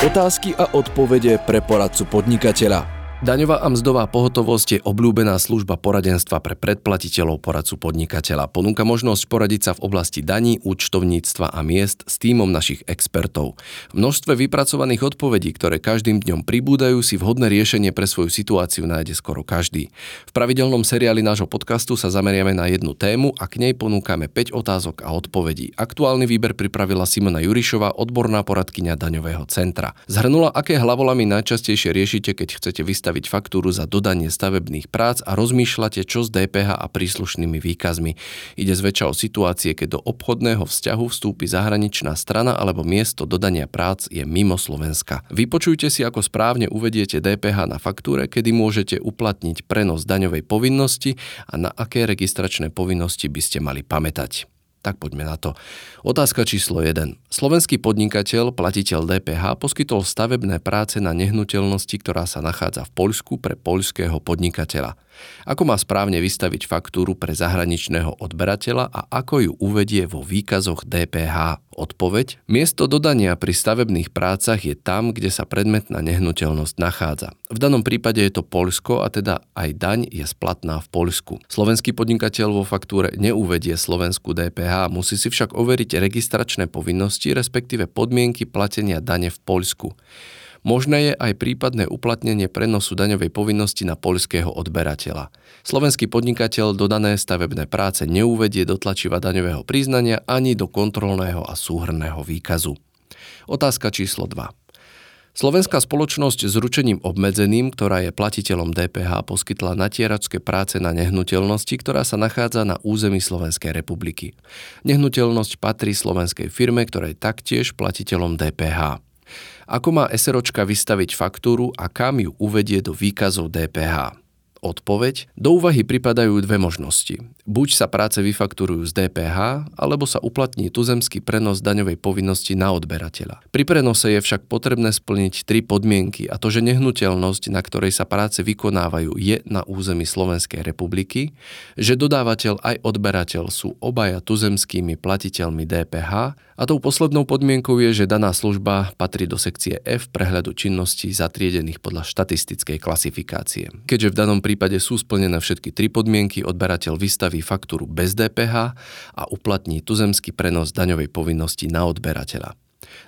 Otázky a odpovede pre poradcu podnikateľa. Daňová a mzdová pohotovosť je obľúbená služba poradenstva pre predplatiteľov poradcu podnikateľa. Ponúka možnosť poradiť sa v oblasti daní, účtovníctva a miest s týmom našich expertov. V množstve vypracovaných odpovedí, ktoré každým dňom pribúdajú, si vhodné riešenie pre svoju situáciu nájde skoro každý. V pravidelnom seriáli nášho podcastu sa zameriame na jednu tému a k nej ponúkame 5 otázok a odpovedí. Aktuálny výber pripravila Simona Jurišová, odborná poradkyňa daňového centra. Zhrnula, aké hlavolami najčastejšie riešite, keď chcete vystaviť vystaviť faktúru za dodanie stavebných prác a rozmýšľate, čo s DPH a príslušnými výkazmi. Ide zväčša o situácie, keď do obchodného vzťahu vstúpi zahraničná strana alebo miesto dodania prác je mimo Slovenska. Vypočujte si, ako správne uvediete DPH na faktúre, kedy môžete uplatniť prenos daňovej povinnosti a na aké registračné povinnosti by ste mali pamätať. Tak poďme na to. Otázka číslo 1. Slovenský podnikateľ, platiteľ DPH, poskytol stavebné práce na nehnuteľnosti, ktorá sa nachádza v Poľsku pre poľského podnikateľa. Ako má správne vystaviť faktúru pre zahraničného odberateľa a ako ju uvedie vo výkazoch DPH? Odpoveď? Miesto dodania pri stavebných prácach je tam, kde sa predmetná nehnuteľnosť nachádza. V danom prípade je to Poľsko a teda aj daň je splatná v Poľsku. Slovenský podnikateľ vo faktúre neuvedie slovenskú DPH, musí si však overiť registračné povinnosti, respektíve podmienky platenia dane v Poľsku. Možné je aj prípadné uplatnenie prenosu daňovej povinnosti na poľského odberateľa. Slovenský podnikateľ dodané stavebné práce neuvedie do tlačiva daňového priznania ani do kontrolného a súhrného výkazu. Otázka číslo 2. Slovenská spoločnosť s ručením obmedzeným, ktorá je platiteľom DPH, poskytla natieračské práce na nehnuteľnosti, ktorá sa nachádza na území Slovenskej republiky. Nehnuteľnosť patrí slovenskej firme, ktorá je taktiež platiteľom DPH. Ako má SROčka vystaviť faktúru a kam ju uvedie do výkazov DPH? Odpoveď? Do úvahy pripadajú dve možnosti. Buď sa práce vyfakturujú z DPH, alebo sa uplatní tuzemský prenos daňovej povinnosti na odberateľa. Pri prenose je však potrebné splniť tri podmienky, a to, že nehnuteľnosť, na ktorej sa práce vykonávajú, je na území Slovenskej republiky, že dodávateľ aj odberateľ sú obaja tuzemskými platiteľmi DPH a tou poslednou podmienkou je, že daná služba patrí do sekcie F prehľadu činností zatriedených podľa štatistickej klasifikácie. Keďže v danom prípade sú splnené všetky tri podmienky, odberateľ vystaví faktúru bez DPH a uplatní tuzemský prenos daňovej povinnosti na odberateľa.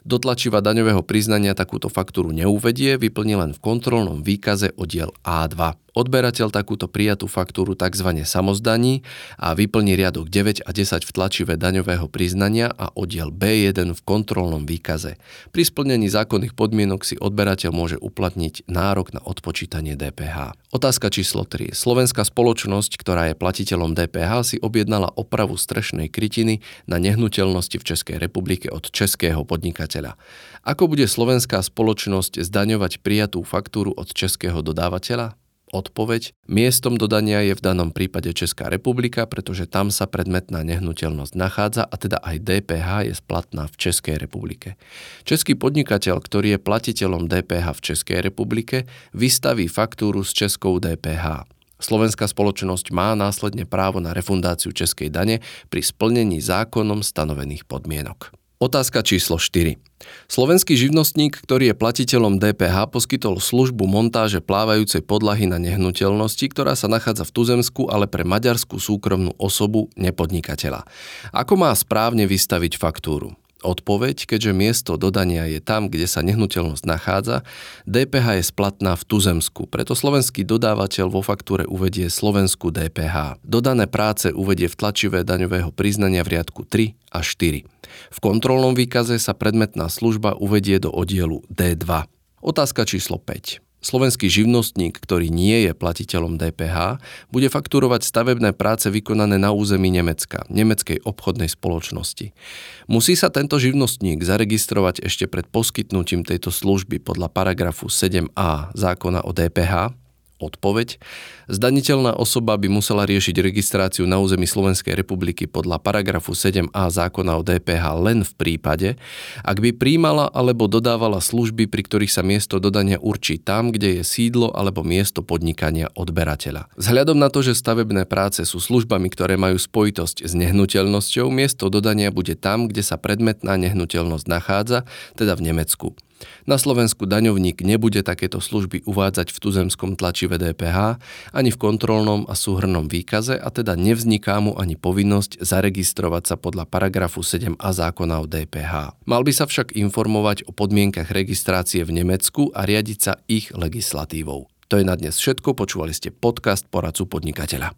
Do tlačiva daňového priznania takúto faktúru neuvedie, vyplní len v kontrolnom výkaze oddiel A2. Odberateľ takúto prijatú faktúru tzv. samozdaní a vyplní riadok 9 a 10 v tlačive daňového priznania a oddiel B1 v kontrolnom výkaze. Pri splnení zákonných podmienok si odberateľ môže uplatniť nárok na odpočítanie DPH. Otázka číslo 3. Slovenská spoločnosť, ktorá je platiteľom DPH, si objednala opravu strešnej krytiny na nehnuteľnosti v Českej republike od českého podnikateľa. Ako bude slovenská spoločnosť zdaňovať prijatú faktúru od českého dodávateľa? Odpoveď. Miestom dodania je v danom prípade Česká republika, pretože tam sa predmetná nehnuteľnosť nachádza a teda aj DPH je splatná v Českej republike. Český podnikateľ, ktorý je platiteľom DPH v Českej republike, vystaví faktúru s českou DPH. Slovenská spoločnosť má následne právo na refundáciu českej dane pri splnení zákonom stanovených podmienok. Otázka číslo 4. Slovenský živnostník, ktorý je platiteľom DPH, poskytol službu montáže plávajúcej podlahy na nehnuteľnosti, ktorá sa nachádza v Tuzemsku, ale pre maďarskú súkromnú osobu nepodnikateľa. Ako má správne vystaviť faktúru? Odpoveď, keďže miesto dodania je tam, kde sa nehnuteľnosť nachádza, DPH je splatná v tuzemsku, preto slovenský dodávateľ vo faktúre uvedie slovenskú DPH. Dodané práce uvedie v tlačivé daňového priznania v riadku 3 a 4. V kontrolnom výkaze sa predmetná služba uvedie do oddielu D2. Otázka číslo 5. Slovenský živnostník, ktorý nie je platiteľom DPH, bude fakturovať stavebné práce vykonané na území Nemecka, nemeckej obchodnej spoločnosti. Musí sa tento živnostník zaregistrovať ešte pred poskytnutím tejto služby podľa paragrafu 7a zákona o DPH, odpoveď. Zdaniteľná osoba by musela riešiť registráciu na území Slovenskej republiky podľa paragrafu 7a zákona o DPH len v prípade, ak by príjmala alebo dodávala služby, pri ktorých sa miesto dodania určí tam, kde je sídlo alebo miesto podnikania odberateľa. Vzhľadom na to, že stavebné práce sú službami, ktoré majú spojitosť s nehnuteľnosťou, miesto dodania bude tam, kde sa predmetná nehnuteľnosť nachádza, teda v Nemecku. Na Slovensku daňovník nebude takéto služby uvádzať v tuzemskom tlačive DPH ani v kontrolnom a súhrnom výkaze a teda nevzniká mu ani povinnosť zaregistrovať sa podľa paragrafu 7a zákona o DPH. Mal by sa však informovať o podmienkach registrácie v Nemecku a riadiť sa ich legislatívou. To je na dnes všetko, počúvali ste podcast Poradcu podnikateľa.